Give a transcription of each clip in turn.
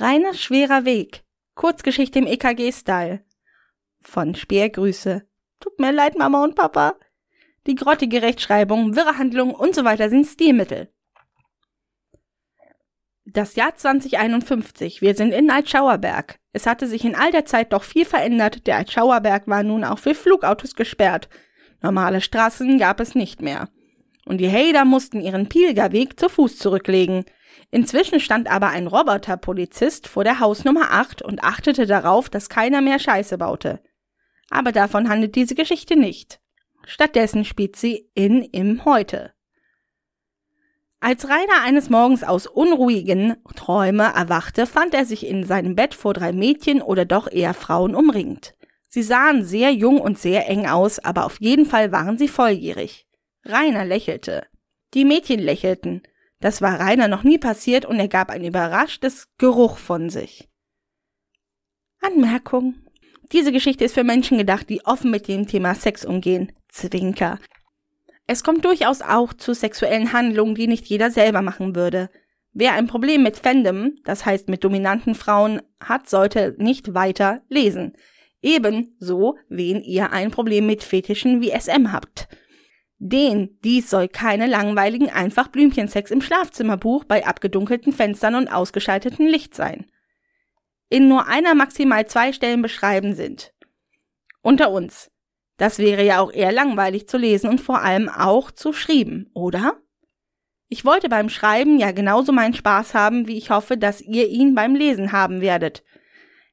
Reiner schwerer Weg. Kurzgeschichte im EKG-Style. Von Speergrüße. Tut mir leid, Mama und Papa. Die grottige Rechtschreibung, wirre Handlungen und so weiter sind Stilmittel. Das Jahr 2051. Wir sind in Altschauerberg. Es hatte sich in all der Zeit doch viel verändert. Der Altschauerberg war nun auch für Flugautos gesperrt. Normale Straßen gab es nicht mehr. Und die Hader mussten ihren Pilgerweg zu Fuß zurücklegen. Inzwischen stand aber ein Roboterpolizist vor der Hausnummer 8 und achtete darauf, dass keiner mehr Scheiße baute. Aber davon handelt diese Geschichte nicht. Stattdessen spielt sie in im Heute. Als Rainer eines Morgens aus unruhigen Träume erwachte, fand er sich in seinem Bett vor drei Mädchen oder doch eher Frauen umringt. Sie sahen sehr jung und sehr eng aus, aber auf jeden Fall waren sie volljährig. Rainer lächelte. Die Mädchen lächelten. Das war Rainer noch nie passiert und er gab ein überraschtes Geruch von sich. Anmerkung. Diese Geschichte ist für Menschen gedacht, die offen mit dem Thema Sex umgehen. Zwinker. Es kommt durchaus auch zu sexuellen Handlungen, die nicht jeder selber machen würde. Wer ein Problem mit Fandom, das heißt mit dominanten Frauen, hat, sollte nicht weiter lesen. Ebenso, wen ihr ein Problem mit Fetischen wie SM habt. Den, dies soll keine langweiligen einfach Blümchensex im Schlafzimmerbuch bei abgedunkelten Fenstern und ausgeschaltetem Licht sein. In nur einer maximal zwei Stellen beschreiben sind. Unter uns. Das wäre ja auch eher langweilig zu lesen und vor allem auch zu schreiben, oder? Ich wollte beim Schreiben ja genauso meinen Spaß haben, wie ich hoffe, dass ihr ihn beim Lesen haben werdet.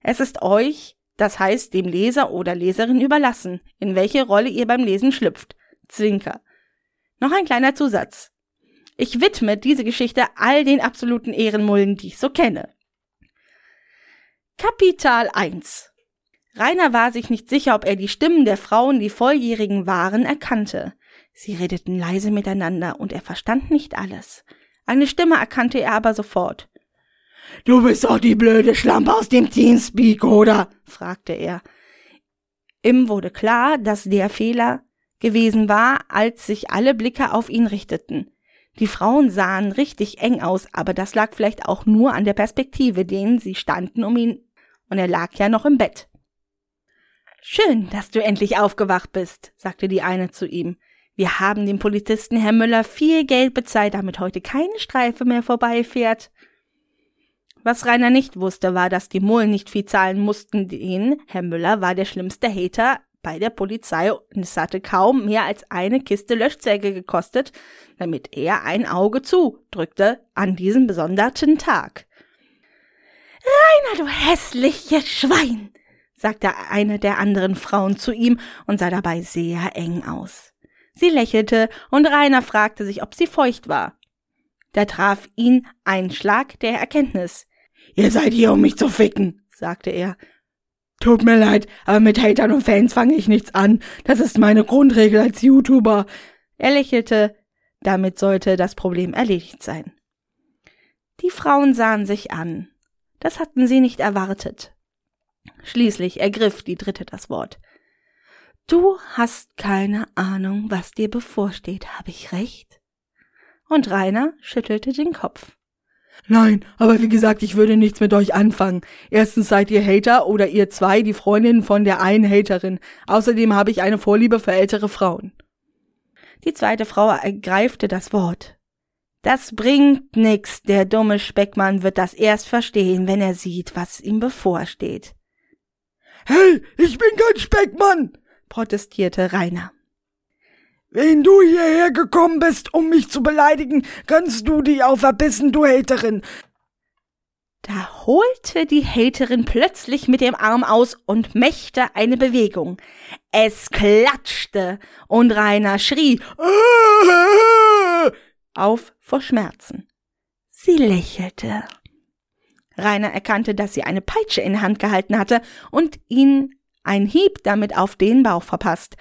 Es ist euch, das heißt dem Leser oder Leserin überlassen, in welche Rolle ihr beim Lesen schlüpft. Zwinker. Noch ein kleiner Zusatz. Ich widme diese Geschichte all den absoluten Ehrenmullen, die ich so kenne. Kapital 1 Rainer war sich nicht sicher, ob er die Stimmen der Frauen, die Volljährigen waren, erkannte. Sie redeten leise miteinander und er verstand nicht alles. Eine Stimme erkannte er aber sofort. Du bist doch die blöde Schlampe aus dem Teamspeak, oder? fragte er. Ihm wurde klar, dass der Fehler gewesen war, als sich alle Blicke auf ihn richteten. Die Frauen sahen richtig eng aus, aber das lag vielleicht auch nur an der Perspektive, denen sie standen um ihn, und er lag ja noch im Bett. Schön, dass du endlich aufgewacht bist, sagte die eine zu ihm. Wir haben dem Polizisten Herr Müller viel Geld bezahlt, damit heute keine Streife mehr vorbeifährt. Was Rainer nicht wusste, war, dass die Mullen nicht viel zahlen mussten, denn Herr Müller war der schlimmste Hater bei der Polizei und es hatte kaum mehr als eine Kiste Löschzäge gekostet, damit er ein Auge zudrückte an diesem besonderen Tag. Rainer, du hässliches Schwein! sagte eine der anderen Frauen zu ihm und sah dabei sehr eng aus. Sie lächelte und Rainer fragte sich, ob sie feucht war. Da traf ihn ein Schlag der Erkenntnis. Ihr seid hier, um mich zu ficken, sagte er. Tut mir leid, aber mit Hatern und Fans fange ich nichts an. Das ist meine Grundregel als YouTuber. Er lächelte. Damit sollte das Problem erledigt sein. Die Frauen sahen sich an. Das hatten sie nicht erwartet. Schließlich ergriff die Dritte das Wort. Du hast keine Ahnung, was dir bevorsteht, habe ich recht? Und Rainer schüttelte den Kopf. Nein, aber wie gesagt, ich würde nichts mit euch anfangen. Erstens seid ihr Hater oder ihr zwei die Freundinnen von der einen Haterin. Außerdem habe ich eine Vorliebe für ältere Frauen. Die zweite Frau ergreifte das Wort. Das bringt nix, der dumme Speckmann wird das erst verstehen, wenn er sieht, was ihm bevorsteht. Hey, ich bin kein Speckmann, protestierte Rainer. Wenn du hierher gekommen bist, um mich zu beleidigen, kannst du dich auch verbissen, du Haterin. Da holte die Haterin plötzlich mit dem Arm aus und mächte eine Bewegung. Es klatschte und Rainer schrie auf vor Schmerzen. Sie lächelte. Rainer erkannte, dass sie eine Peitsche in der Hand gehalten hatte und ihn ein Hieb damit auf den Bauch verpasst.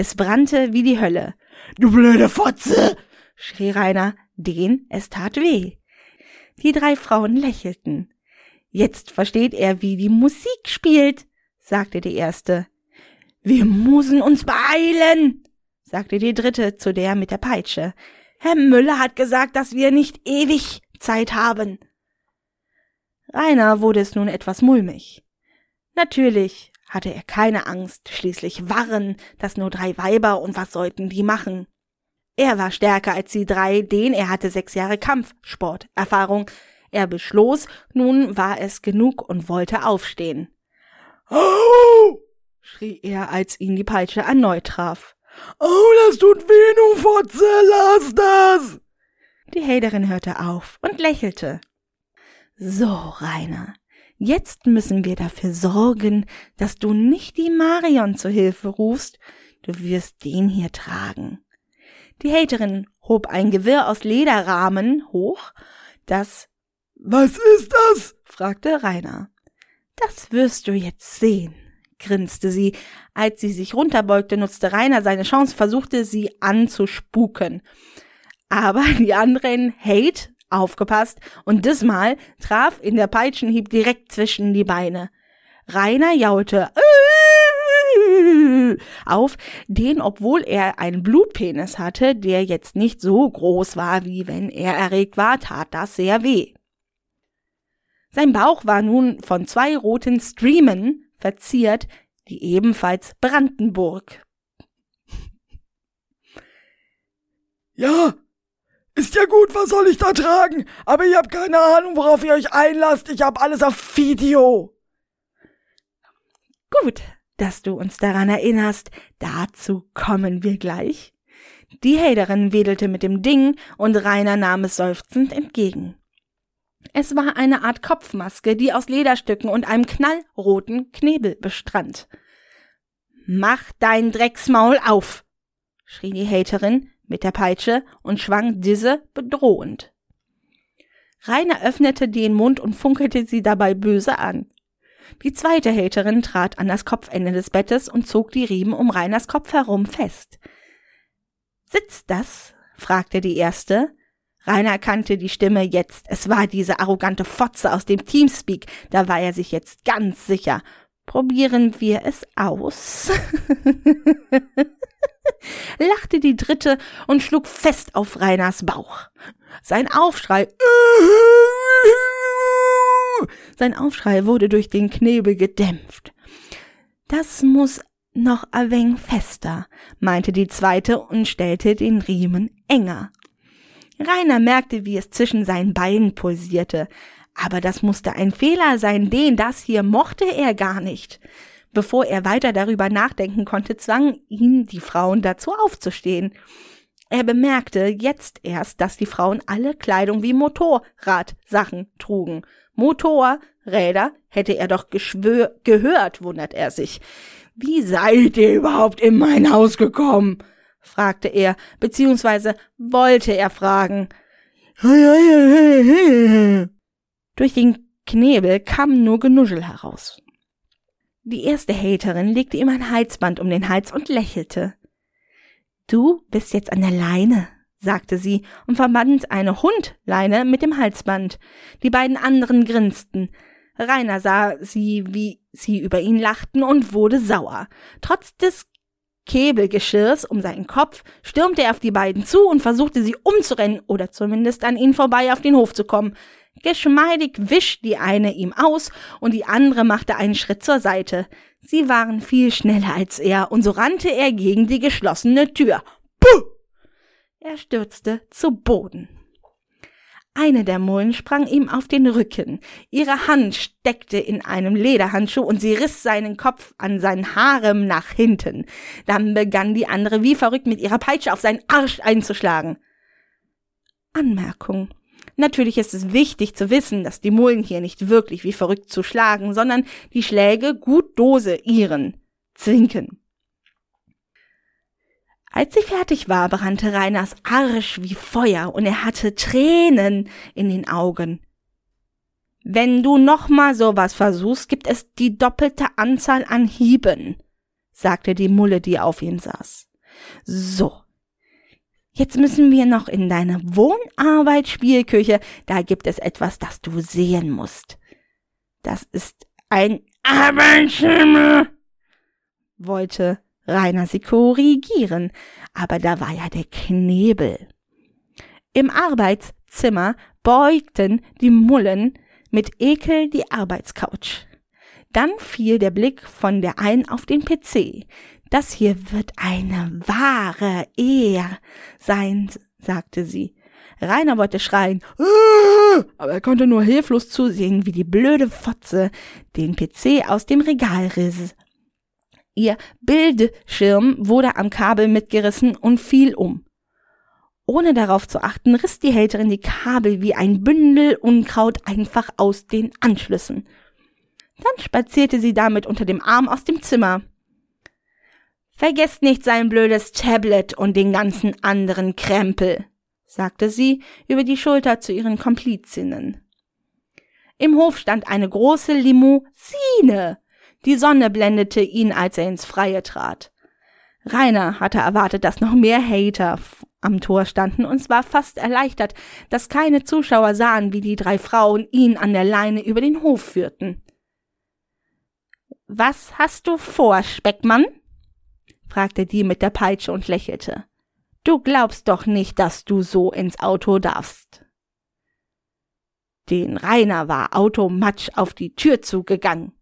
Es brannte wie die Hölle. Du blöde Fotze! schrie Rainer, den es tat weh. Die drei Frauen lächelten. Jetzt versteht er, wie die Musik spielt, sagte die erste. Wir müssen uns beeilen, sagte die dritte zu der mit der Peitsche. Herr Müller hat gesagt, dass wir nicht ewig Zeit haben. Rainer wurde es nun etwas mulmig. Natürlich hatte er keine Angst, schließlich waren das nur drei Weiber und was sollten die machen? Er war stärker als die drei, denn er hatte sechs Jahre Kampfsporterfahrung. Er beschloss, nun war es genug und wollte aufstehen. Au! schrie er, als ihn die Peitsche erneut traf. Au, das tut weh, du Fotze, lass das! Die Haderin hörte auf und lächelte. So, Rainer, jetzt müssen wir dafür sorgen, dass du nicht die Marion zu Hilfe rufst, du wirst den hier tragen. Die Haterin hob ein Gewirr aus Lederrahmen hoch, das Was ist das? fragte Rainer. Das wirst du jetzt sehen, grinste sie. Als sie sich runterbeugte, nutzte Rainer seine Chance, versuchte sie anzuspuken. Aber die anderen Hate aufgepasst und diesmal traf in der Peitschenhieb direkt zwischen die Beine. Rainer jaulte auf, den, obwohl er einen Blutpenis hatte, der jetzt nicht so groß war, wie wenn er erregt war, tat das sehr weh. Sein Bauch war nun von zwei roten Streamen verziert, die ebenfalls Brandenburg. Ja, ist ja gut, was soll ich da tragen? Aber ihr habt keine Ahnung, worauf ihr euch einlasst. Ich hab alles auf Video. Gut, dass du uns daran erinnerst. Dazu kommen wir gleich. Die Haderin wedelte mit dem Ding und Rainer nahm es seufzend entgegen. Es war eine Art Kopfmaske, die aus Lederstücken und einem knallroten Knebel bestand. Mach dein Drecksmaul auf, schrie die Haterin mit der Peitsche und schwang diese bedrohend. Rainer öffnete den Mund und funkelte sie dabei böse an. Die zweite Haterin trat an das Kopfende des Bettes und zog die Riemen um Rainers Kopf herum fest. Sitzt das? fragte die erste. Rainer kannte die Stimme jetzt. Es war diese arrogante Fotze aus dem Teamspeak. Da war er sich jetzt ganz sicher. Probieren wir es aus. lachte die dritte und schlug fest auf Rainers Bauch. Sein Aufschrei sein Aufschrei wurde durch den Knebel gedämpft. Das muss noch ein wenig fester, meinte die zweite und stellte den Riemen enger. Rainer merkte, wie es zwischen seinen Beinen pulsierte. Aber das musste ein Fehler sein, den das hier mochte er gar nicht. Bevor er weiter darüber nachdenken konnte, zwangen ihn die Frauen dazu aufzustehen. Er bemerkte jetzt erst, dass die Frauen alle Kleidung wie Motorradsachen trugen. Motorräder hätte er doch gehört, wundert er sich. Wie seid ihr überhaupt in mein Haus gekommen? fragte er, beziehungsweise wollte er fragen. Durch den Knebel kam nur Genuschel heraus. Die erste Haterin legte ihm ein Halsband um den Hals und lächelte. Du bist jetzt an der Leine, sagte sie und verband eine Hundleine mit dem Halsband. Die beiden anderen grinsten. Rainer sah sie, wie sie über ihn lachten und wurde sauer. Trotz des Käbelgeschirrs um seinen Kopf stürmte er auf die beiden zu und versuchte sie umzurennen oder zumindest an ihnen vorbei auf den Hof zu kommen. Geschmeidig wischt die eine ihm aus und die andere machte einen Schritt zur Seite. Sie waren viel schneller als er und so rannte er gegen die geschlossene Tür. Puh! Er stürzte zu Boden. Eine der Mullen sprang ihm auf den Rücken. Ihre Hand steckte in einem Lederhandschuh und sie riss seinen Kopf an seinen Haaren nach hinten. Dann begann die andere wie verrückt mit ihrer Peitsche auf seinen Arsch einzuschlagen. Anmerkung. Natürlich ist es wichtig zu wissen, dass die Mullen hier nicht wirklich wie verrückt zu schlagen, sondern die Schläge gut dose ihren. Zwinken. Als sie fertig war, brannte Reiners Arsch wie Feuer und er hatte Tränen in den Augen. Wenn du nochmal sowas versuchst, gibt es die doppelte Anzahl an Hieben, sagte die Mulle, die auf ihm saß. So. Jetzt müssen wir noch in deine Wohnarbeitsspielküche. Da gibt es etwas, das du sehen musst. Das ist ein Arbeitszimmer, wollte Rainer sie korrigieren, aber da war ja der Knebel. Im Arbeitszimmer beugten die Mullen mit Ekel die Arbeitscouch. Dann fiel der Blick von der einen auf den PC. Das hier wird eine wahre Ehe sein, sagte sie. Rainer wollte schreien, ah! aber er konnte nur hilflos zusehen, wie die blöde Fotze den PC aus dem Regal riss. Ihr Bildschirm wurde am Kabel mitgerissen und fiel um. Ohne darauf zu achten, riss die Hälterin die Kabel wie ein Bündel Unkraut einfach aus den Anschlüssen. Dann spazierte sie damit unter dem Arm aus dem Zimmer. Vergesst nicht sein blödes Tablet und den ganzen anderen Krempel, sagte sie über die Schulter zu ihren Komplizinnen. Im Hof stand eine große Limousine. Die Sonne blendete ihn, als er ins Freie trat. Rainer hatte erwartet, dass noch mehr Hater am Tor standen und war fast erleichtert, dass keine Zuschauer sahen, wie die drei Frauen ihn an der Leine über den Hof führten. Was hast du vor, Speckmann? Fragte die mit der Peitsche und lächelte. Du glaubst doch nicht, dass du so ins Auto darfst. Den Rainer war automatisch auf die Tür zugegangen.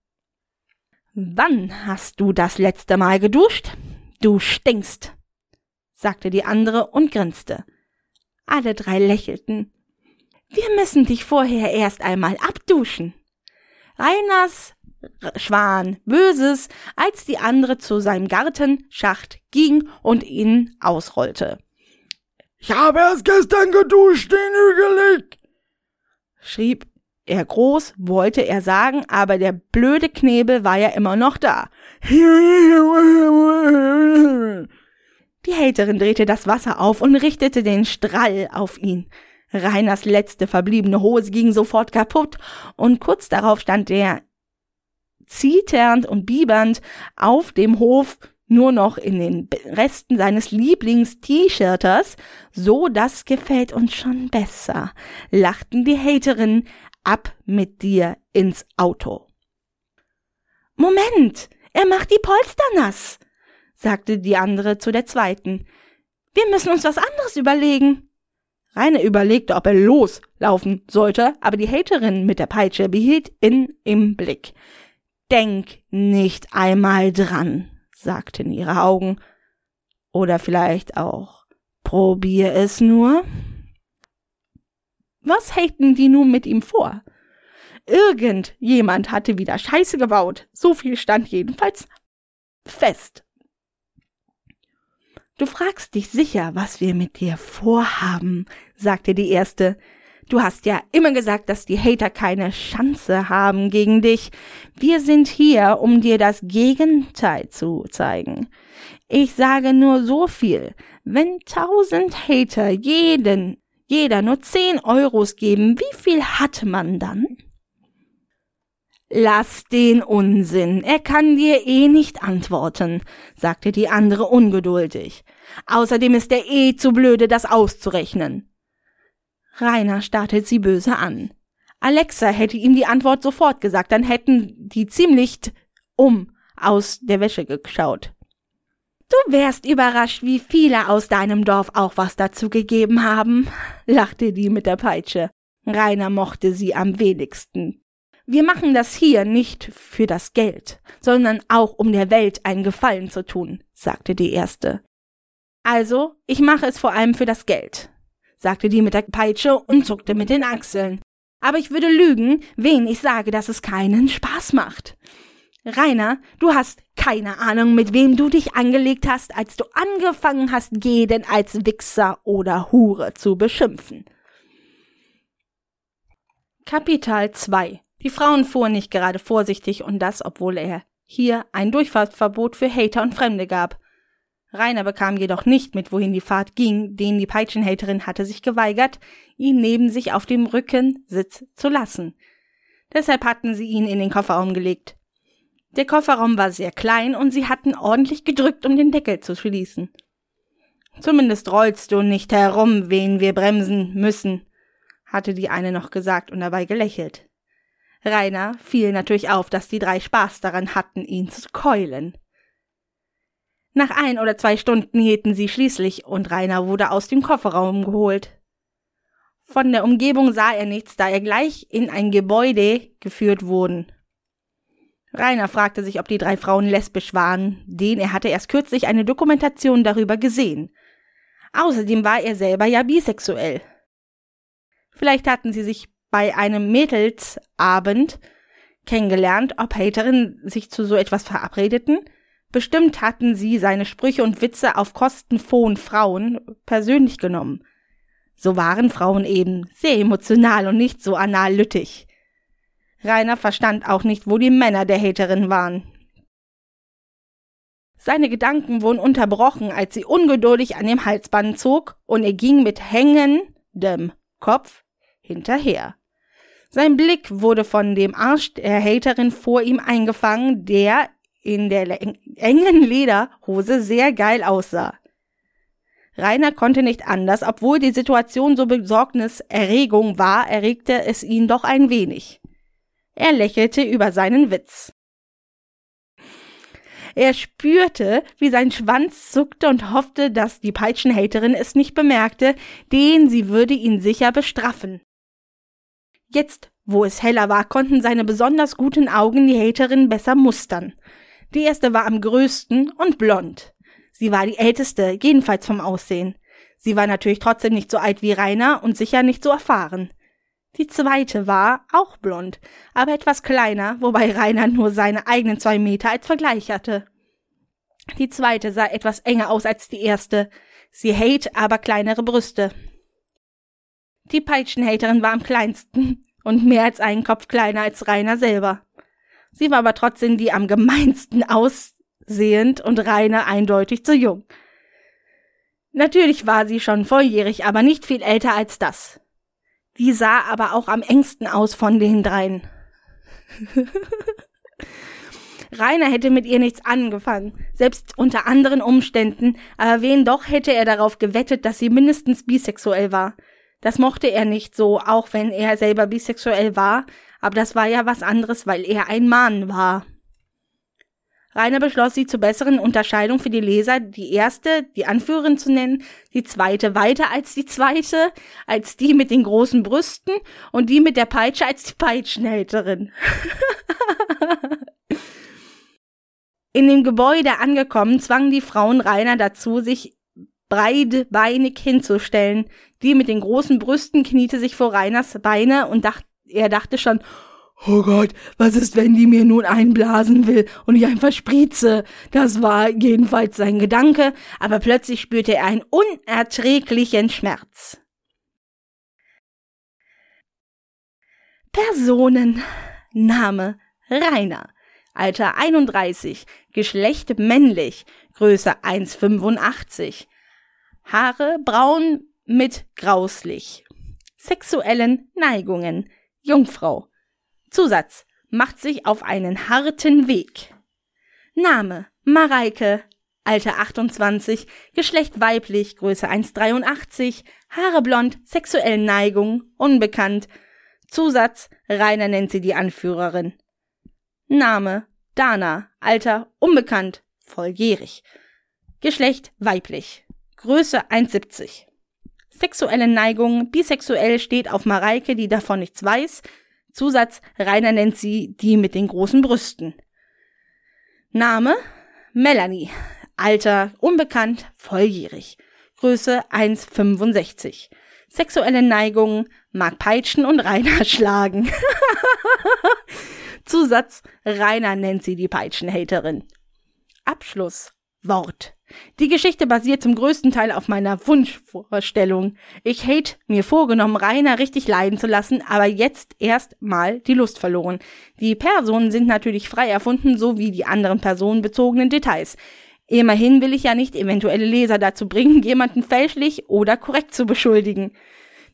Wann hast du das letzte Mal geduscht? Du stinkst, sagte die andere und grinste. Alle drei lächelten. Wir müssen dich vorher erst einmal abduschen. Reiners Schwan Böses, als die andere zu seinem Gartenschacht ging und ihn ausrollte. Ich habe erst gestern geduscht, den Hügelig, schrieb er groß, wollte er sagen, aber der blöde Knebel war ja immer noch da. Die Hälterin drehte das Wasser auf und richtete den Strall auf ihn. Reiners letzte verbliebene Hose ging sofort kaputt, und kurz darauf stand er zitternd und biebernd auf dem Hof nur noch in den Resten seines Lieblings-T-Shirters. So, das gefällt uns schon besser, lachten die Haterinnen ab mit dir ins Auto. Moment, er macht die Polster nass, sagte die andere zu der zweiten. Wir müssen uns was anderes überlegen. Rainer überlegte, ob er loslaufen sollte, aber die Haterin mit der Peitsche behielt ihn im Blick. Denk nicht einmal dran, sagten ihre Augen. Oder vielleicht auch probier es nur. Was hätten die nun mit ihm vor? Irgendjemand hatte wieder Scheiße gebaut. So viel stand jedenfalls fest. Du fragst dich sicher, was wir mit dir vorhaben, sagte die erste. Du hast ja immer gesagt, dass die Hater keine Chance haben gegen dich. Wir sind hier, um dir das Gegenteil zu zeigen. Ich sage nur so viel. Wenn tausend Hater jeden, jeder nur zehn Euros geben, wie viel hat man dann? Lass den Unsinn, er kann dir eh nicht antworten, sagte die andere ungeduldig. Außerdem ist er eh zu blöde, das auszurechnen. Rainer starrte sie böse an. Alexa hätte ihm die Antwort sofort gesagt, dann hätten die ziemlich um aus der Wäsche geschaut. Du wärst überrascht, wie viele aus deinem Dorf auch was dazu gegeben haben, lachte die mit der Peitsche. Rainer mochte sie am wenigsten. Wir machen das hier nicht für das Geld, sondern auch um der Welt einen Gefallen zu tun, sagte die erste. Also, ich mache es vor allem für das Geld sagte die mit der Peitsche und zuckte mit den Achseln. Aber ich würde lügen, wen ich sage, dass es keinen Spaß macht. Rainer, du hast keine Ahnung, mit wem du dich angelegt hast, als du angefangen hast, jeden als Wichser oder Hure zu beschimpfen. Kapitel 2 Die Frauen fuhren nicht gerade vorsichtig und das, obwohl er hier ein Durchfahrtsverbot für Hater und Fremde gab. Rainer bekam jedoch nicht mit, wohin die Fahrt ging, denn die Peitschenhälterin hatte sich geweigert, ihn neben sich auf dem Rückensitz zu lassen. Deshalb hatten sie ihn in den Kofferraum gelegt. Der Kofferraum war sehr klein und sie hatten ordentlich gedrückt, um den Deckel zu schließen. Zumindest rollst du nicht herum, wen wir bremsen müssen, hatte die eine noch gesagt und dabei gelächelt. Rainer fiel natürlich auf, dass die drei Spaß daran hatten, ihn zu keulen. Nach ein oder zwei Stunden hielten sie schließlich und Rainer wurde aus dem Kofferraum geholt. Von der Umgebung sah er nichts, da er gleich in ein Gebäude geführt wurden. Rainer fragte sich, ob die drei Frauen lesbisch waren, denn er hatte erst kürzlich eine Dokumentation darüber gesehen. Außerdem war er selber ja bisexuell. Vielleicht hatten sie sich bei einem Mädelsabend kennengelernt, ob Haterinnen sich zu so etwas verabredeten. Bestimmt hatten sie seine Sprüche und Witze auf Kosten von Frauen persönlich genommen. So waren Frauen eben sehr emotional und nicht so analytisch. Rainer verstand auch nicht, wo die Männer der Haterin waren. Seine Gedanken wurden unterbrochen, als sie ungeduldig an dem Halsband zog, und er ging mit hängendem Kopf hinterher. Sein Blick wurde von dem Arsch der Haterin vor ihm eingefangen, der in der engen Lederhose sehr geil aussah. Rainer konnte nicht anders, obwohl die Situation so Besorgniserregung war, erregte es ihn doch ein wenig. Er lächelte über seinen Witz. Er spürte, wie sein Schwanz zuckte und hoffte, dass die Peitschenhaterin es nicht bemerkte, denn sie würde ihn sicher bestraffen. Jetzt, wo es heller war, konnten seine besonders guten Augen die Haterin besser mustern. Die erste war am größten und blond. Sie war die älteste, jedenfalls vom Aussehen. Sie war natürlich trotzdem nicht so alt wie Rainer und sicher nicht so erfahren. Die zweite war auch blond, aber etwas kleiner, wobei Rainer nur seine eigenen zwei Meter als Vergleich hatte. Die zweite sah etwas enger aus als die erste. Sie hält aber kleinere Brüste. Die Peitschenhaterin war am kleinsten und mehr als einen Kopf kleiner als Rainer selber. Sie war aber trotzdem die am gemeinsten aussehend und Rainer eindeutig zu jung. Natürlich war sie schon volljährig, aber nicht viel älter als das. Die sah aber auch am engsten aus von den dreien. Rainer hätte mit ihr nichts angefangen, selbst unter anderen Umständen, aber wen doch hätte er darauf gewettet, dass sie mindestens bisexuell war. Das mochte er nicht so, auch wenn er selber bisexuell war, aber das war ja was anderes, weil er ein Mann war. Rainer beschloss, sie zur besseren Unterscheidung für die Leser die erste, die Anführerin zu nennen, die zweite weiter als die zweite, als die mit den großen Brüsten und die mit der Peitsche als die Peitschenhälterin. In dem Gebäude angekommen, zwangen die Frauen Rainer dazu, sich breitbeinig hinzustellen. Die mit den großen Brüsten kniete sich vor Rainers Beine und dacht, er dachte schon, Oh Gott, was ist, wenn die mir nun einblasen will und ich einfach sprieze? Das war jedenfalls sein Gedanke, aber plötzlich spürte er einen unerträglichen Schmerz. Personen. Name Rainer. Alter 31. Geschlecht männlich. Größe 1,85. Haare braun mit grauslich. Sexuellen Neigungen. Jungfrau. Zusatz. Macht sich auf einen harten Weg. Name. Mareike. Alter 28. Geschlecht weiblich. Größe 1,83. Haare blond. Sexuellen Neigung. Unbekannt. Zusatz. Rainer nennt sie die Anführerin. Name. Dana. Alter. Unbekannt. Volljährig. Geschlecht weiblich. Größe 1,70. Sexuelle Neigung, bisexuell steht auf Mareike, die davon nichts weiß. Zusatz, Rainer nennt sie die mit den großen Brüsten. Name, Melanie. Alter, unbekannt, volljährig. Größe 1,65. Sexuelle Neigung, mag peitschen und Rainer schlagen. Zusatz, Rainer nennt sie die Peitschenhaterin. Abschluss, Wort. Die Geschichte basiert zum größten Teil auf meiner Wunschvorstellung. Ich hätte mir vorgenommen, Rainer richtig leiden zu lassen, aber jetzt erst mal die Lust verloren. Die Personen sind natürlich frei erfunden, so wie die anderen personenbezogenen Details. Immerhin will ich ja nicht eventuelle Leser dazu bringen, jemanden fälschlich oder korrekt zu beschuldigen.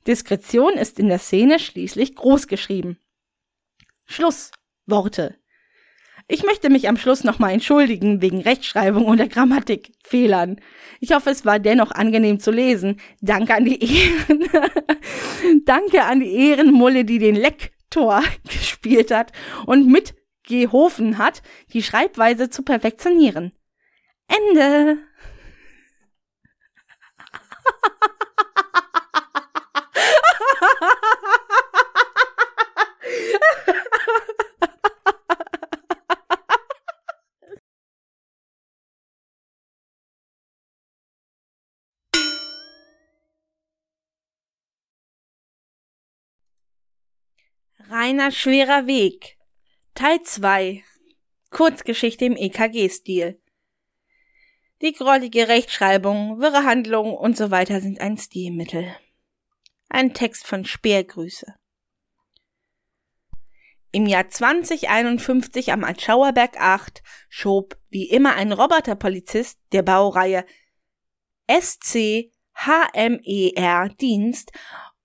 Diskretion ist in der Szene schließlich groß geschrieben. Schluss. Ich möchte mich am Schluss nochmal entschuldigen wegen Rechtschreibung oder Grammatikfehlern. Ich hoffe, es war dennoch angenehm zu lesen. Danke an die Ehren. Danke an die Ehrenmulle, die den Lektor gespielt hat und mitgehofen hat, die Schreibweise zu perfektionieren. Ende. Rainer schwerer Weg. Teil 2. Kurzgeschichte im EKG-Stil. Die grollige Rechtschreibung, wirre Handlungen und so weiter sind ein Stilmittel. Ein Text von Speergrüße. Im Jahr 2051 am Altschauerberg 8 schob wie immer ein Roboterpolizist der Baureihe SC HMER Dienst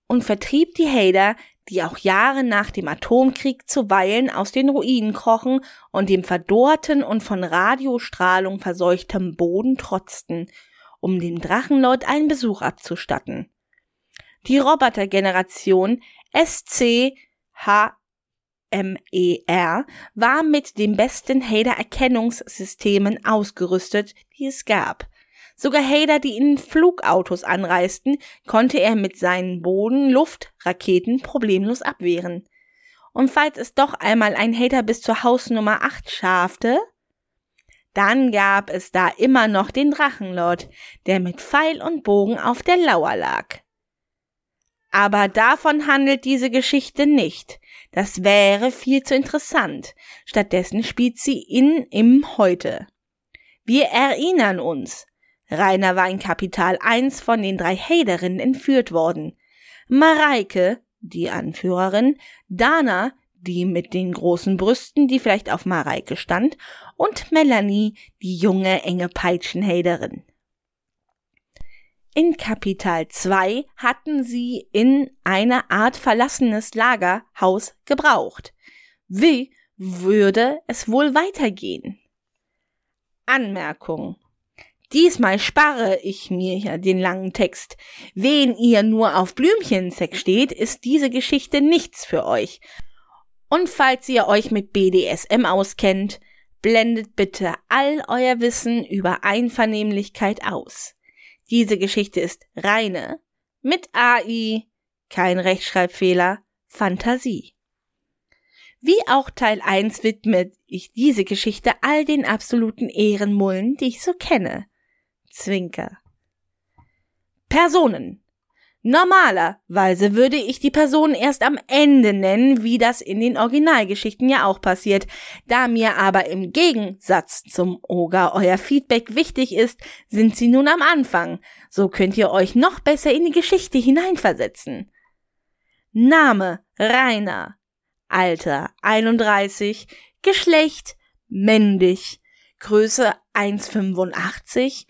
und vertrieb die Hader, die auch Jahre nach dem Atomkrieg zuweilen aus den Ruinen krochen und dem verdorrten und von Radiostrahlung verseuchtem Boden trotzten, um dem Drachenlord einen Besuch abzustatten. Die Robotergeneration SC HMER war mit den besten Hader-Erkennungssystemen ausgerüstet, die es gab. Sogar Hader, die in Flugautos anreisten, konnte er mit seinen Boden-Luft-Raketen problemlos abwehren. Und falls es doch einmal ein Hater bis zur Hausnummer 8 schafte, dann gab es da immer noch den Drachenlord, der mit Pfeil und Bogen auf der Lauer lag. Aber davon handelt diese Geschichte nicht. Das wäre viel zu interessant. Stattdessen spielt sie in im Heute. Wir erinnern uns, Rainer war in Kapital 1 von den drei Haderinnen entführt worden. Mareike, die Anführerin, Dana, die mit den großen Brüsten, die vielleicht auf Mareike stand, und Melanie, die junge, enge Peitschenhaderin. In Kapital 2 hatten sie in einer Art verlassenes Lagerhaus gebraucht. Wie würde es wohl weitergehen? Anmerkung. Diesmal spare ich mir ja den langen Text. Wen ihr nur auf Blümchensex steht, ist diese Geschichte nichts für euch. Und falls ihr euch mit BDSM auskennt, blendet bitte all euer Wissen über Einvernehmlichkeit aus. Diese Geschichte ist reine, mit AI, kein Rechtschreibfehler, Fantasie. Wie auch Teil 1 widmet ich diese Geschichte all den absoluten Ehrenmullen, die ich so kenne. Zwinker. Personen. Normalerweise würde ich die Personen erst am Ende nennen, wie das in den Originalgeschichten ja auch passiert. Da mir aber im Gegensatz zum Oger euer Feedback wichtig ist, sind sie nun am Anfang. So könnt ihr euch noch besser in die Geschichte hineinversetzen. Name Rainer. Alter 31. Geschlecht männlich. Größe 1,85.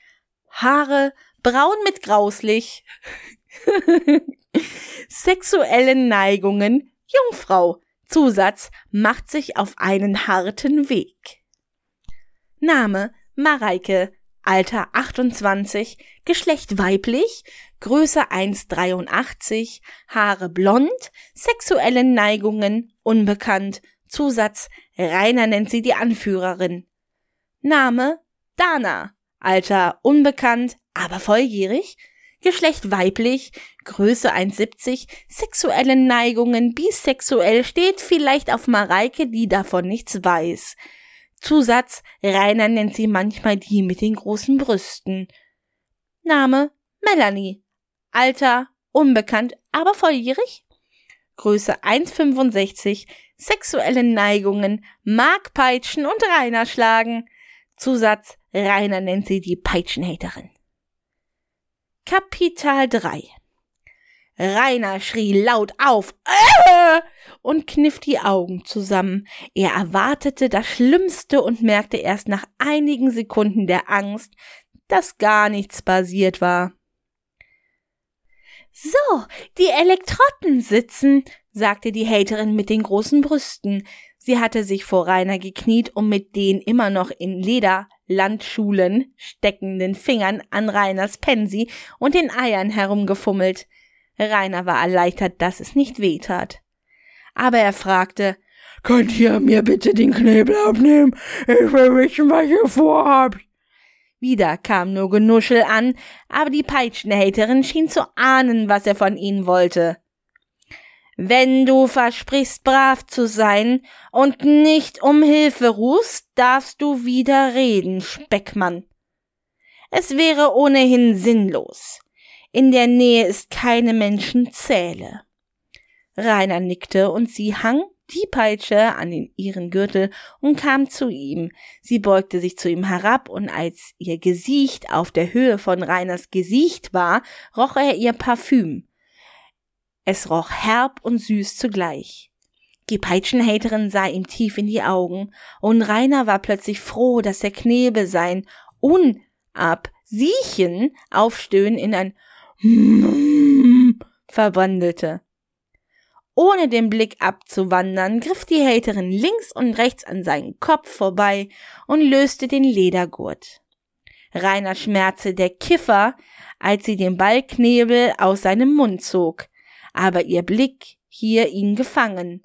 Haare braun mit grauslich. Sexuellen Neigungen Jungfrau. Zusatz macht sich auf einen harten Weg. Name Mareike. Alter 28, Geschlecht weiblich, Größe 1,83, Haare blond, sexuelle Neigungen unbekannt, Zusatz Rainer nennt sie die Anführerin. Name Dana, Alter unbekannt, aber volljährig, Geschlecht weiblich, Größe 1,70, sexuelle Neigungen, bisexuell, steht vielleicht auf Mareike, die davon nichts weiß. Zusatz, Rainer nennt sie manchmal die mit den großen Brüsten. Name, Melanie. Alter, unbekannt, aber volljährig. Größe 1,65, sexuelle Neigungen, mag peitschen und Rainer schlagen. Zusatz, Rainer nennt sie die Peitschenhaterin. Kapital 3 Rainer schrie laut auf äh! und kniff die Augen zusammen. Er erwartete das Schlimmste und merkte erst nach einigen Sekunden der Angst, dass gar nichts passiert war. So, die Elektrotten sitzen, sagte die Haterin mit den großen Brüsten. Sie hatte sich vor Rainer gekniet, um mit den immer noch in Leder Landschulen steckenden Fingern an Rainers Pensi und den Eiern herumgefummelt. Rainer war erleichtert, dass es nicht weh tat. Aber er fragte, Könnt ihr mir bitte den Knebel abnehmen? Ich will wissen, was ihr vorhabt. Wieder kam nur Genuschel an, aber die Peitschenhaterin schien zu ahnen, was er von ihnen wollte. Wenn du versprichst, brav zu sein und nicht um Hilfe rufst, darfst du wieder reden, Speckmann. Es wäre ohnehin sinnlos. In der Nähe ist keine Menschenzähle. Rainer nickte und sie hang die Peitsche an den, ihren Gürtel und kam zu ihm. Sie beugte sich zu ihm herab und als ihr Gesicht auf der Höhe von Rainers Gesicht war, roch er ihr Parfüm. Es roch herb und süß zugleich. Die Peitschenhaterin sah ihm tief in die Augen, und Rainer war plötzlich froh, dass der Knebel sein Unabsiechen Aufstöhnen in ein verwandelte. Ohne den Blick abzuwandern, griff die Haterin links und rechts an seinen Kopf vorbei und löste den Ledergurt. Rainer schmerzte der Kiffer, als sie den Ballknebel aus seinem Mund zog, aber ihr Blick hier ihn gefangen.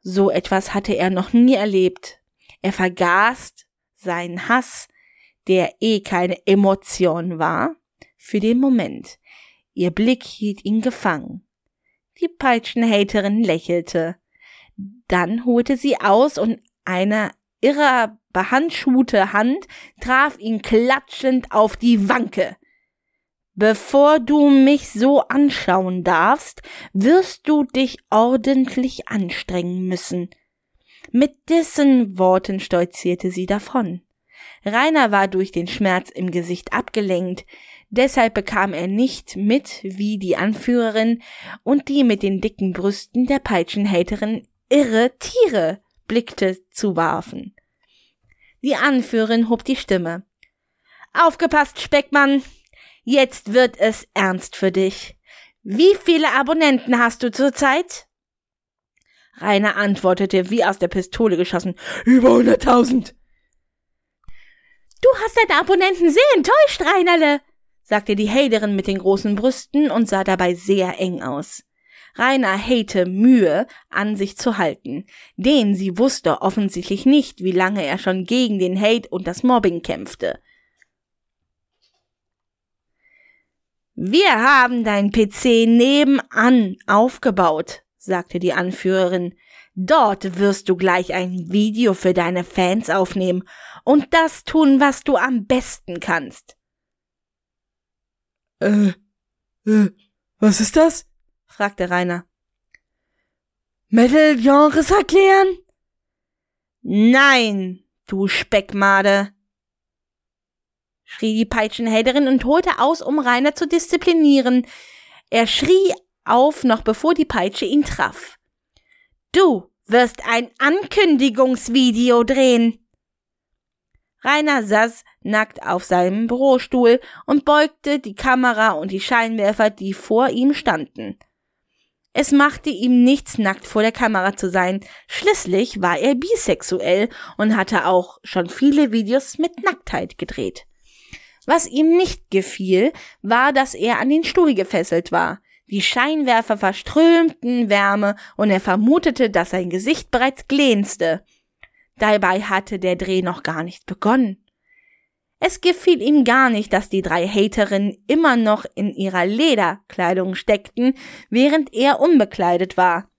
So etwas hatte er noch nie erlebt. Er vergaß seinen Hass, der eh keine Emotion war, für den Moment. Ihr Blick hielt ihn gefangen. Die Peitschenhaterin lächelte. Dann holte sie aus und eine irrer behandschuhte Hand traf ihn klatschend auf die Wanke. Bevor du mich so anschauen darfst, wirst du dich ordentlich anstrengen müssen. Mit diesen Worten stolzierte sie davon. Rainer war durch den Schmerz im Gesicht abgelenkt, Deshalb bekam er nicht mit, wie die Anführerin und die mit den dicken Brüsten der Peitschenhaterin irre Tiere blickte zuwarfen. Die Anführerin hob die Stimme. Aufgepasst, Speckmann! Jetzt wird es ernst für dich. Wie viele Abonnenten hast du zurzeit? Rainer antwortete wie aus der Pistole geschossen. Über hunderttausend. Du hast deine Abonnenten sehr enttäuscht, Reinerle, sagte die Haterin mit den großen Brüsten und sah dabei sehr eng aus. Rainer hätte Mühe, an sich zu halten, denn sie wusste offensichtlich nicht, wie lange er schon gegen den Hate und das Mobbing kämpfte. Wir haben dein PC nebenan aufgebaut, sagte die Anführerin. Dort wirst du gleich ein Video für deine Fans aufnehmen und das tun, was du am besten kannst. Äh, äh, was ist das? fragte Rainer. Metal-Genres erklären? Nein, du Speckmade, schrie die Peitschenhälterin und holte aus, um Rainer zu disziplinieren. Er schrie auf, noch bevor die Peitsche ihn traf. Du wirst ein Ankündigungsvideo drehen. Rainer saß nackt auf seinem Bürostuhl und beugte die Kamera und die Scheinwerfer, die vor ihm standen. Es machte ihm nichts, nackt vor der Kamera zu sein. Schließlich war er bisexuell und hatte auch schon viele Videos mit Nacktheit gedreht. Was ihm nicht gefiel, war, dass er an den Stuhl gefesselt war. Die Scheinwerfer verströmten Wärme und er vermutete, dass sein Gesicht bereits glänzte. Dabei hatte der Dreh noch gar nicht begonnen. Es gefiel ihm gar nicht, dass die drei Haterinnen immer noch in ihrer Lederkleidung steckten, während er unbekleidet war.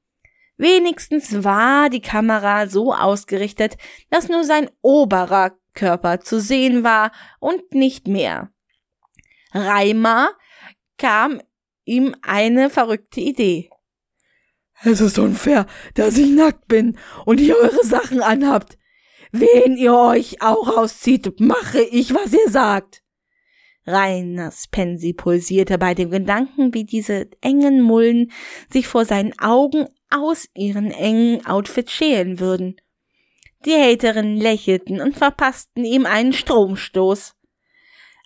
Wenigstens war die Kamera so ausgerichtet, dass nur sein oberer Körper zu sehen war und nicht mehr. Reimer kam ihm eine verrückte Idee. Es ist unfair, dass ich nackt bin und ihr eure Sachen anhabt. Wen ihr euch auch auszieht, mache ich, was ihr sagt. Reiners Pensi pulsierte bei dem Gedanken, wie diese engen Mullen sich vor seinen Augen aus ihren engen Outfits schälen würden. Die Haterinnen lächelten und verpassten ihm einen Stromstoß.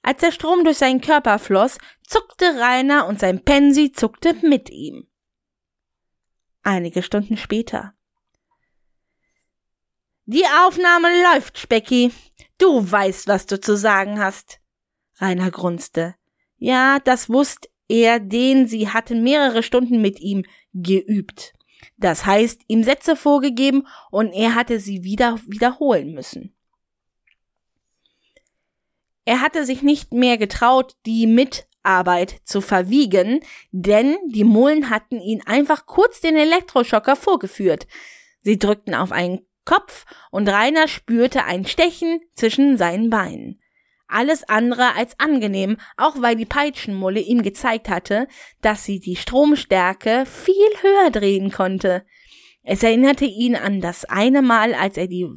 Als der Strom durch seinen Körper floss, zuckte Rainer und sein Pensi zuckte mit ihm einige Stunden später. Die Aufnahme läuft, Specki. Du weißt, was du zu sagen hast. Rainer grunzte. Ja, das wusste er, den sie hatten mehrere Stunden mit ihm geübt. Das heißt, ihm Sätze vorgegeben und er hatte sie wieder wiederholen müssen. Er hatte sich nicht mehr getraut, die mit Arbeit zu verwiegen, denn die Mullen hatten ihn einfach kurz den Elektroschocker vorgeführt. Sie drückten auf einen Kopf und Rainer spürte ein Stechen zwischen seinen Beinen. Alles andere als angenehm, auch weil die Peitschenmulle ihm gezeigt hatte, dass sie die Stromstärke viel höher drehen konnte. Es erinnerte ihn an das eine Mal, als er die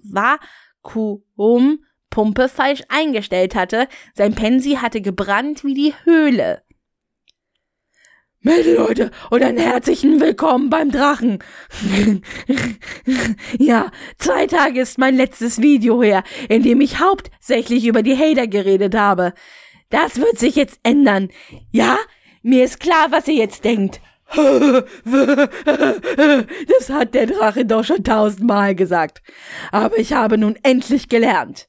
Vakuumpumpe falsch eingestellt hatte. Sein Pensi hatte gebrannt wie die Höhle. Mädel, Leute, und ein herzlichen Willkommen beim Drachen. ja, zwei Tage ist mein letztes Video her, in dem ich hauptsächlich über die Hater geredet habe. Das wird sich jetzt ändern. Ja, mir ist klar, was ihr jetzt denkt. Das hat der Drache doch schon tausendmal gesagt. Aber ich habe nun endlich gelernt.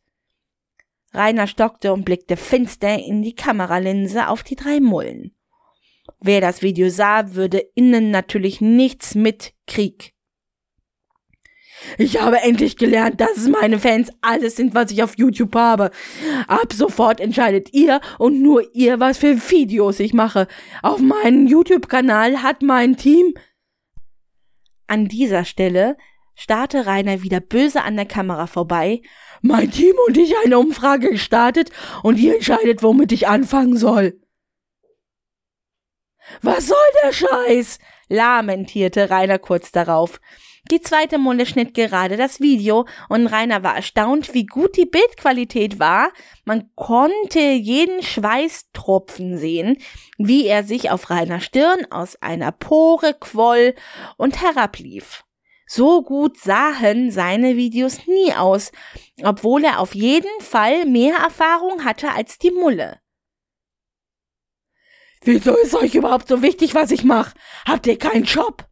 Rainer stockte und blickte finster in die Kameralinse auf die drei Mullen. Wer das Video sah, würde innen natürlich nichts mit Krieg. Ich habe endlich gelernt, dass meine Fans alles sind, was ich auf YouTube habe. Ab sofort entscheidet ihr und nur ihr, was für Videos ich mache. Auf meinem YouTube-Kanal hat mein Team. An dieser Stelle starrte Rainer wieder böse an der Kamera vorbei. Mein Team und ich eine Umfrage gestartet und ihr entscheidet, womit ich anfangen soll. Was soll der Scheiß? lamentierte Rainer kurz darauf. Die zweite Munde schnitt gerade das Video und Rainer war erstaunt, wie gut die Bildqualität war. Man konnte jeden Schweißtropfen sehen, wie er sich auf Rainer Stirn aus einer Pore quoll und herablief. So gut sahen seine Videos nie aus, obwohl er auf jeden Fall mehr Erfahrung hatte als die Mulle. Wieso ist euch überhaupt so wichtig, was ich mache? Habt ihr keinen Job?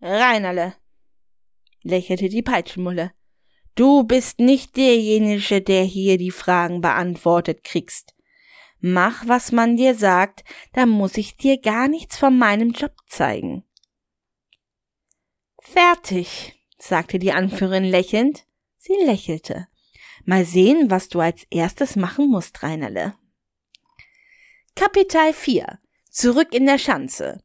Reinerle, lächelte die Peitschenmulle. Du bist nicht derjenige, der hier die Fragen beantwortet kriegst. Mach, was man dir sagt, dann muss ich dir gar nichts von meinem Job zeigen. Fertig, sagte die Anführerin lächelnd. Sie lächelte. Mal sehen, was du als erstes machen musst, Reinerle. Kapitel 4 Zurück in der Schanze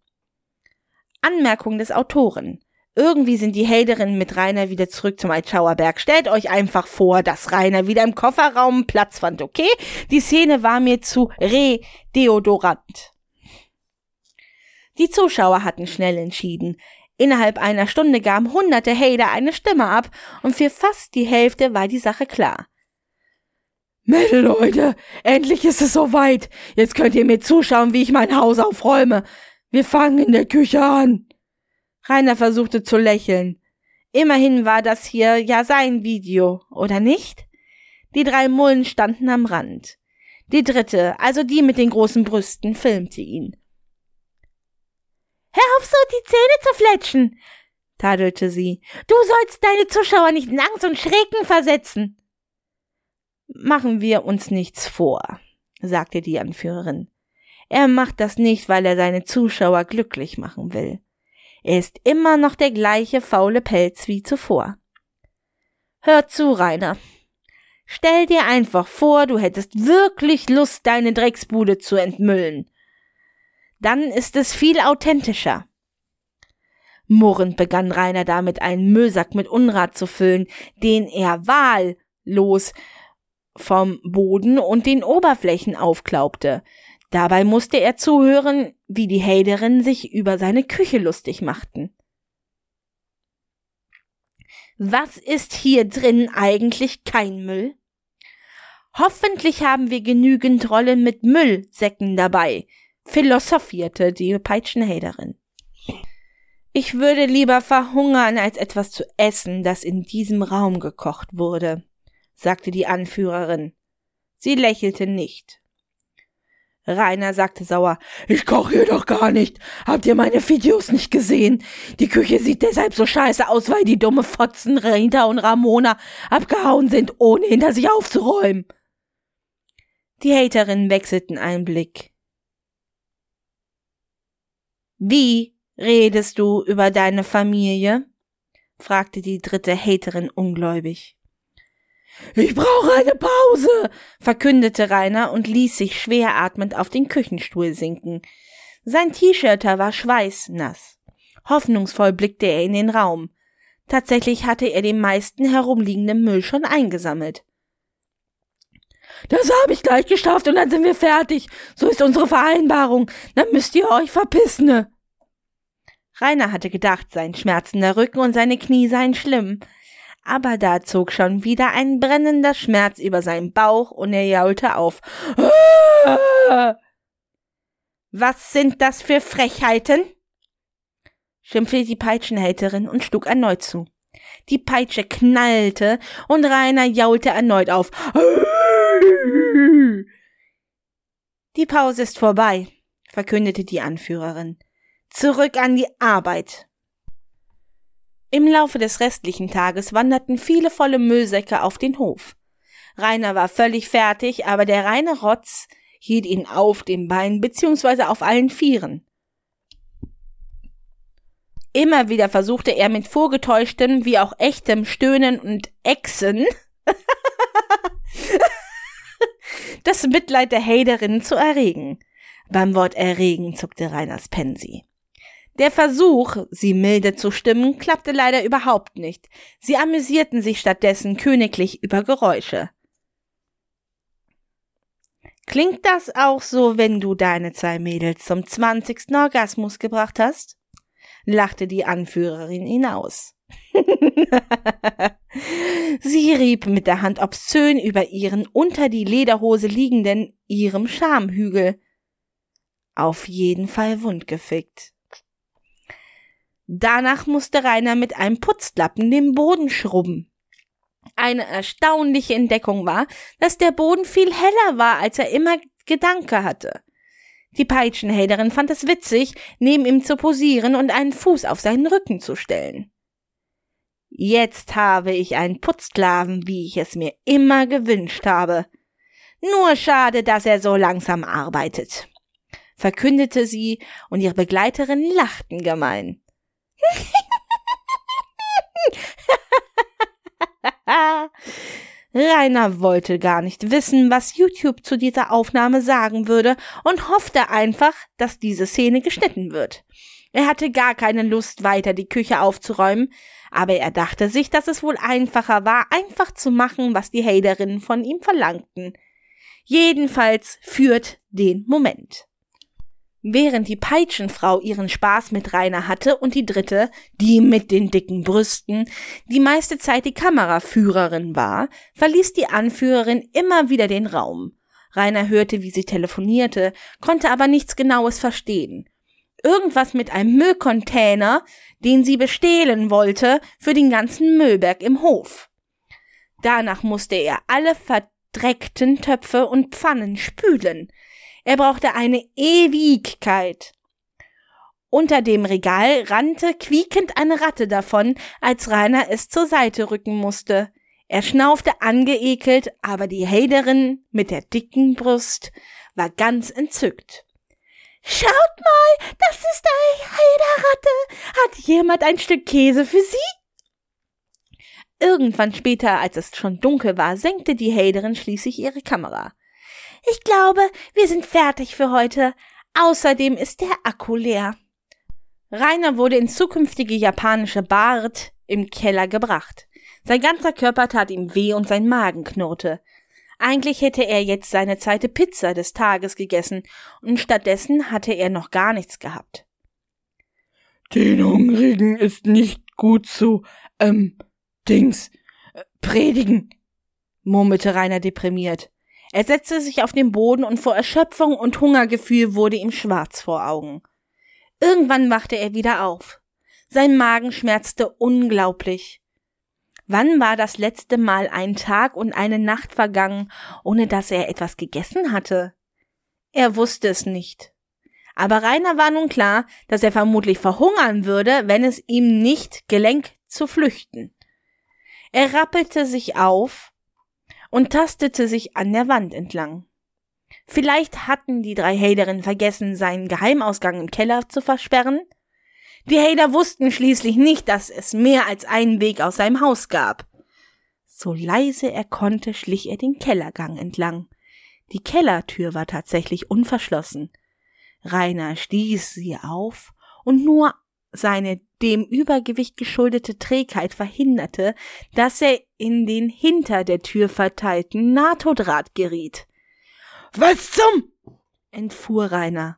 Anmerkung des Autoren irgendwie sind die Helderinnen mit Rainer wieder zurück zum Altschauer Berg. Stellt euch einfach vor, dass Rainer wieder im Kofferraum Platz fand, okay? Die Szene war mir zu re-deodorant. Die Zuschauer hatten schnell entschieden. Innerhalb einer Stunde gaben hunderte Hater eine Stimme ab und für fast die Hälfte war die Sache klar. Mädel, Leute, endlich ist es soweit. Jetzt könnt ihr mir zuschauen, wie ich mein Haus aufräume. Wir fangen in der Küche an. Rainer versuchte zu lächeln. Immerhin war das hier ja sein Video, oder nicht? Die drei Mullen standen am Rand. Die dritte, also die mit den großen Brüsten, filmte ihn. Hör auf, so die Zähne zu fletschen, tadelte sie. Du sollst deine Zuschauer nicht in Angst und Schrecken versetzen. Machen wir uns nichts vor, sagte die Anführerin. Er macht das nicht, weil er seine Zuschauer glücklich machen will. Er ist immer noch der gleiche faule Pelz wie zuvor. Hör zu, Rainer. Stell dir einfach vor, du hättest wirklich Lust, deine Drecksbude zu entmüllen. Dann ist es viel authentischer. Murrend begann Rainer damit, einen Müllsack mit Unrat zu füllen, den er wahllos vom Boden und den Oberflächen aufklaubte. Dabei musste er zuhören, wie die Hayderinnen sich über seine Küche lustig machten. Was ist hier drin eigentlich kein Müll? Hoffentlich haben wir genügend Rollen mit Müllsäcken dabei, philosophierte die Peitschenhaderin. Ich würde lieber verhungern, als etwas zu essen, das in diesem Raum gekocht wurde sagte die Anführerin. Sie lächelte nicht. Rainer sagte sauer, ich koche hier doch gar nicht. Habt ihr meine Videos nicht gesehen? Die Küche sieht deshalb so scheiße aus, weil die dumme Fotzen Rita und Ramona abgehauen sind, ohne hinter sich aufzuräumen. Die Haterinnen wechselten einen Blick. Wie redest du über deine Familie? fragte die dritte Haterin ungläubig. Ich brauche eine Pause, verkündete Rainer und ließ sich schwer atmend auf den Küchenstuhl sinken. Sein T-Shirter war schweißnass. Hoffnungsvoll blickte er in den Raum. Tatsächlich hatte er den meisten herumliegenden Müll schon eingesammelt. Das habe ich gleich geschafft und dann sind wir fertig. So ist unsere Vereinbarung. Dann müsst ihr euch verpissen. Rainer hatte gedacht, sein schmerzender Rücken und seine Knie seien schlimm. Aber da zog schon wieder ein brennender Schmerz über seinen Bauch und er jaulte auf. Was sind das für Frechheiten? schimpfte die Peitschenhälterin und schlug erneut zu. Die Peitsche knallte und Rainer jaulte erneut auf. Die Pause ist vorbei, verkündete die Anführerin. Zurück an die Arbeit. Im Laufe des restlichen Tages wanderten viele volle Müllsäcke auf den Hof. Rainer war völlig fertig, aber der reine Rotz hielt ihn auf den Beinen beziehungsweise auf allen Vieren. Immer wieder versuchte er mit vorgetäuschtem wie auch echtem Stöhnen und Echsen das Mitleid der Haterinnen zu erregen. Beim Wort erregen zuckte Reiners Pensi. Der Versuch, sie milde zu stimmen, klappte leider überhaupt nicht. Sie amüsierten sich stattdessen königlich über Geräusche. Klingt das auch so, wenn du deine zwei Mädels zum zwanzigsten Orgasmus gebracht hast? lachte die Anführerin hinaus. Sie rieb mit der Hand obszön über ihren unter die Lederhose liegenden ihrem Schamhügel. Auf jeden Fall wundgefickt. Danach musste Rainer mit einem Putzlappen den Boden schrubben. Eine erstaunliche Entdeckung war, dass der Boden viel heller war, als er immer Gedanke hatte. Die Peitschenhälterin fand es witzig, neben ihm zu posieren und einen Fuß auf seinen Rücken zu stellen. Jetzt habe ich einen Putzsklaven, wie ich es mir immer gewünscht habe. Nur schade, dass er so langsam arbeitet, verkündete sie, und ihre Begleiterin lachten gemein. Rainer wollte gar nicht wissen, was YouTube zu dieser Aufnahme sagen würde und hoffte einfach, dass diese Szene geschnitten wird. Er hatte gar keine Lust, weiter die Küche aufzuräumen, aber er dachte sich, dass es wohl einfacher war, einfach zu machen, was die Haterinnen von ihm verlangten. Jedenfalls führt den Moment. Während die Peitschenfrau ihren Spaß mit Rainer hatte und die dritte, die mit den dicken Brüsten, die meiste Zeit die Kameraführerin war, verließ die Anführerin immer wieder den Raum. Rainer hörte, wie sie telefonierte, konnte aber nichts Genaues verstehen. Irgendwas mit einem Müllcontainer, den sie bestehlen wollte für den ganzen Müllberg im Hof. Danach musste er alle verdreckten Töpfe und Pfannen spülen. Er brauchte eine Ewigkeit. Unter dem Regal rannte quiekend eine Ratte davon, als Rainer es zur Seite rücken musste. Er schnaufte angeekelt, aber die Haderin mit der dicken Brust war ganz entzückt. Schaut mal, das ist eine Heiderratte. Hat jemand ein Stück Käse für Sie? Irgendwann später, als es schon dunkel war, senkte die Haderin schließlich ihre Kamera. Ich glaube, wir sind fertig für heute. Außerdem ist der Akku leer. Rainer wurde ins zukünftige japanische Bad im Keller gebracht. Sein ganzer Körper tat ihm weh und sein Magen knurrte. Eigentlich hätte er jetzt seine zweite Pizza des Tages gegessen und stattdessen hatte er noch gar nichts gehabt. Den Hungrigen ist nicht gut zu, ähm, Dings, äh, predigen, murmelte Rainer deprimiert. Er setzte sich auf den Boden und vor Erschöpfung und Hungergefühl wurde ihm schwarz vor Augen. Irgendwann wachte er wieder auf. Sein Magen schmerzte unglaublich. Wann war das letzte Mal ein Tag und eine Nacht vergangen, ohne dass er etwas gegessen hatte? Er wusste es nicht. Aber Rainer war nun klar, dass er vermutlich verhungern würde, wenn es ihm nicht gelenk zu flüchten. Er rappelte sich auf und tastete sich an der Wand entlang. Vielleicht hatten die drei Haderinnen vergessen, seinen Geheimausgang im Keller zu versperren. Die Hader wussten schließlich nicht, dass es mehr als einen Weg aus seinem Haus gab. So leise er konnte, schlich er den Kellergang entlang. Die Kellertür war tatsächlich unverschlossen. Rainer stieß sie auf und nur seine dem Übergewicht geschuldete Trägheit verhinderte, dass er in den hinter der Tür verteilten NATO-Draht geriet. Was zum? entfuhr Rainer.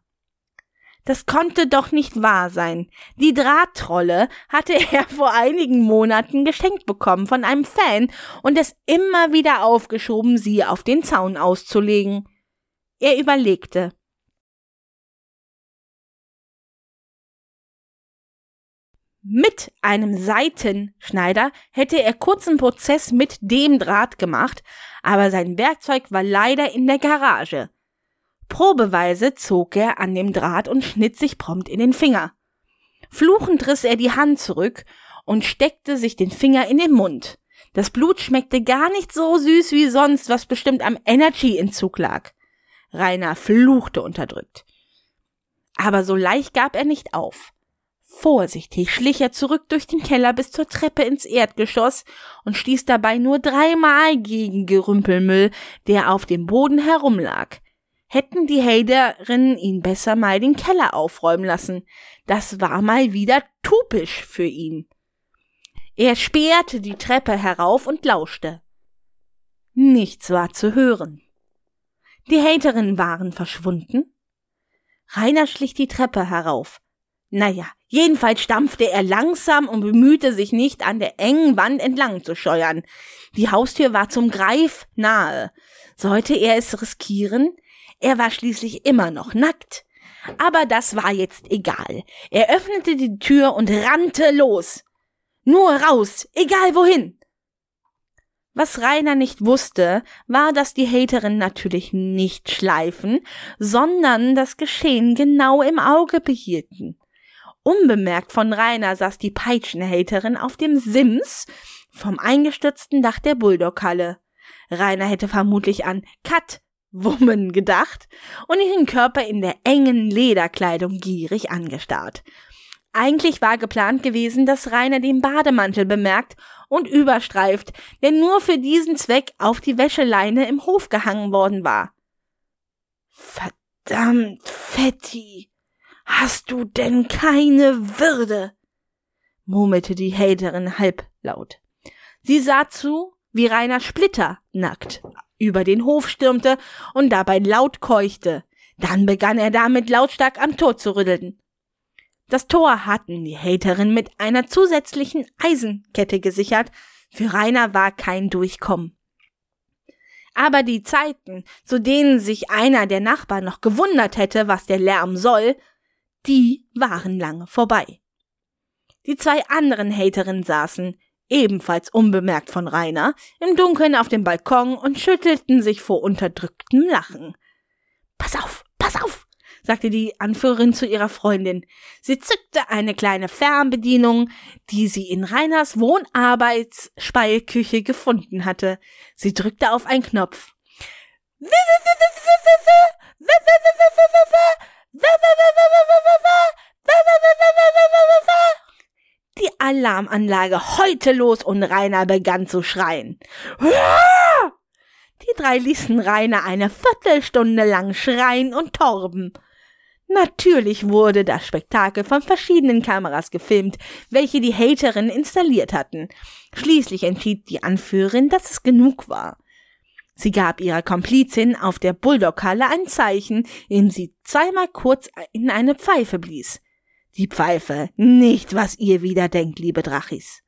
Das konnte doch nicht wahr sein. Die Drahttrolle hatte er vor einigen Monaten geschenkt bekommen von einem Fan und es immer wieder aufgeschoben, sie auf den Zaun auszulegen. Er überlegte. Mit einem Seitenschneider hätte er kurzen Prozess mit dem Draht gemacht, aber sein Werkzeug war leider in der Garage. Probeweise zog er an dem Draht und schnitt sich prompt in den Finger. Fluchend riss er die Hand zurück und steckte sich den Finger in den Mund. Das Blut schmeckte gar nicht so süß wie sonst, was bestimmt am Energy-Entzug lag. Rainer fluchte unterdrückt. Aber so leicht gab er nicht auf. Vorsichtig schlich er zurück durch den Keller bis zur Treppe ins Erdgeschoss und stieß dabei nur dreimal gegen Gerümpelmüll, der auf dem Boden herumlag hätten die Hayderinnen ihn besser mal den Keller aufräumen lassen. Das war mal wieder typisch für ihn. Er spähte die Treppe herauf und lauschte. Nichts war zu hören. Die Haterinnen waren verschwunden. Rainer schlich die Treppe herauf. Naja, jedenfalls stampfte er langsam und bemühte sich nicht, an der engen Wand entlang zu scheuern. Die Haustür war zum Greif nahe. Sollte er es riskieren? Er war schließlich immer noch nackt. Aber das war jetzt egal. Er öffnete die Tür und rannte los. Nur raus, egal wohin. Was Rainer nicht wusste, war, dass die Haterinnen natürlich nicht schleifen, sondern das Geschehen genau im Auge behielten. Unbemerkt von Rainer saß die Peitschenhaterin auf dem Sims vom eingestürzten Dach der Bulldoghalle. Rainer hätte vermutlich an Cut Woman gedacht und ihren Körper in der engen Lederkleidung gierig angestarrt. Eigentlich war geplant gewesen, dass Rainer den Bademantel bemerkt und überstreift, der nur für diesen Zweck auf die Wäscheleine im Hof gehangen worden war. Verdammt, Fetti, hast du denn keine Würde? murmelte die Haterin halblaut. Sie sah zu, wie Rainer Splitter nackt über den Hof stürmte und dabei laut keuchte. Dann begann er damit lautstark am Tor zu rütteln. Das Tor hatten die Haterin mit einer zusätzlichen Eisenkette gesichert. Für Rainer war kein Durchkommen. Aber die Zeiten, zu denen sich einer der Nachbarn noch gewundert hätte, was der Lärm soll, die waren lange vorbei. Die zwei anderen Haterinnen saßen, ebenfalls unbemerkt von Rainer, im Dunkeln auf dem Balkon und schüttelten sich vor unterdrücktem Lachen. Pass auf, pass auf, sagte die Anführerin zu ihrer Freundin. Sie zückte eine kleine Fernbedienung, die sie in Rainers Wohnarbeitsspeilküche gefunden hatte. Sie drückte auf einen Knopf. Die Alarmanlage heute los und Rainer begann zu schreien. Die drei ließen Rainer eine Viertelstunde lang schreien und torben. Natürlich wurde das Spektakel von verschiedenen Kameras gefilmt, welche die Haterin installiert hatten. Schließlich entschied die Anführerin, dass es genug war. Sie gab ihrer Komplizin auf der Bulldoghalle ein Zeichen, indem sie zweimal kurz in eine Pfeife blies. Die Pfeife, nicht was ihr wieder denkt, liebe Drachis.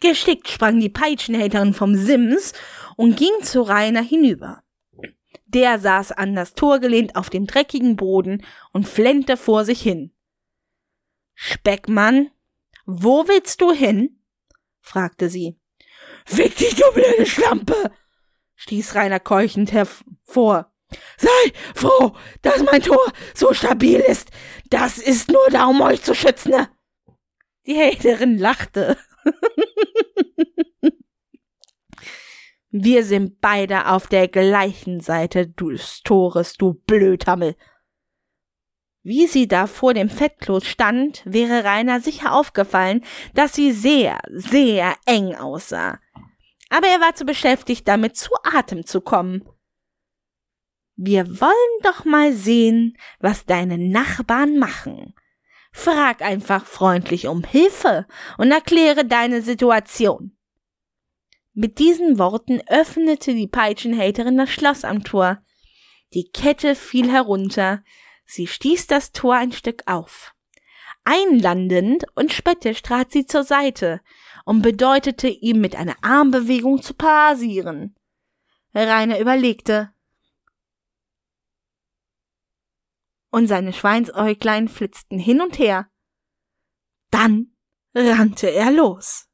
Geschickt sprang die Peitschenhälterin vom Sims und ging zu Rainer hinüber. Der saß an das Tor gelehnt auf dem dreckigen Boden und flennte vor sich hin. Speckmann, wo willst du hin? fragte sie. Fick dich, du blöde Schlampe! Stieß Rainer keuchend hervor. Sei froh, dass mein Tor so stabil ist. Das ist nur da, um euch zu schützen. Die Haterin lachte. Wir sind beide auf der gleichen Seite des Tores, du Blödhammel. Wie sie da vor dem Fettkloß stand, wäre Rainer sicher aufgefallen, dass sie sehr, sehr eng aussah. Aber er war zu beschäftigt, damit zu Atem zu kommen. Wir wollen doch mal sehen, was deine Nachbarn machen, Frag einfach freundlich um Hilfe und erkläre deine Situation. Mit diesen Worten öffnete die Peitschenhaterin das Schloss am Tor. Die Kette fiel herunter. Sie stieß das Tor ein Stück auf. Einlandend und spöttisch trat sie zur Seite und bedeutete ihm mit einer Armbewegung zu parasieren. Rainer überlegte. Und seine Schweinsäuglein flitzten hin und her. Dann rannte er los.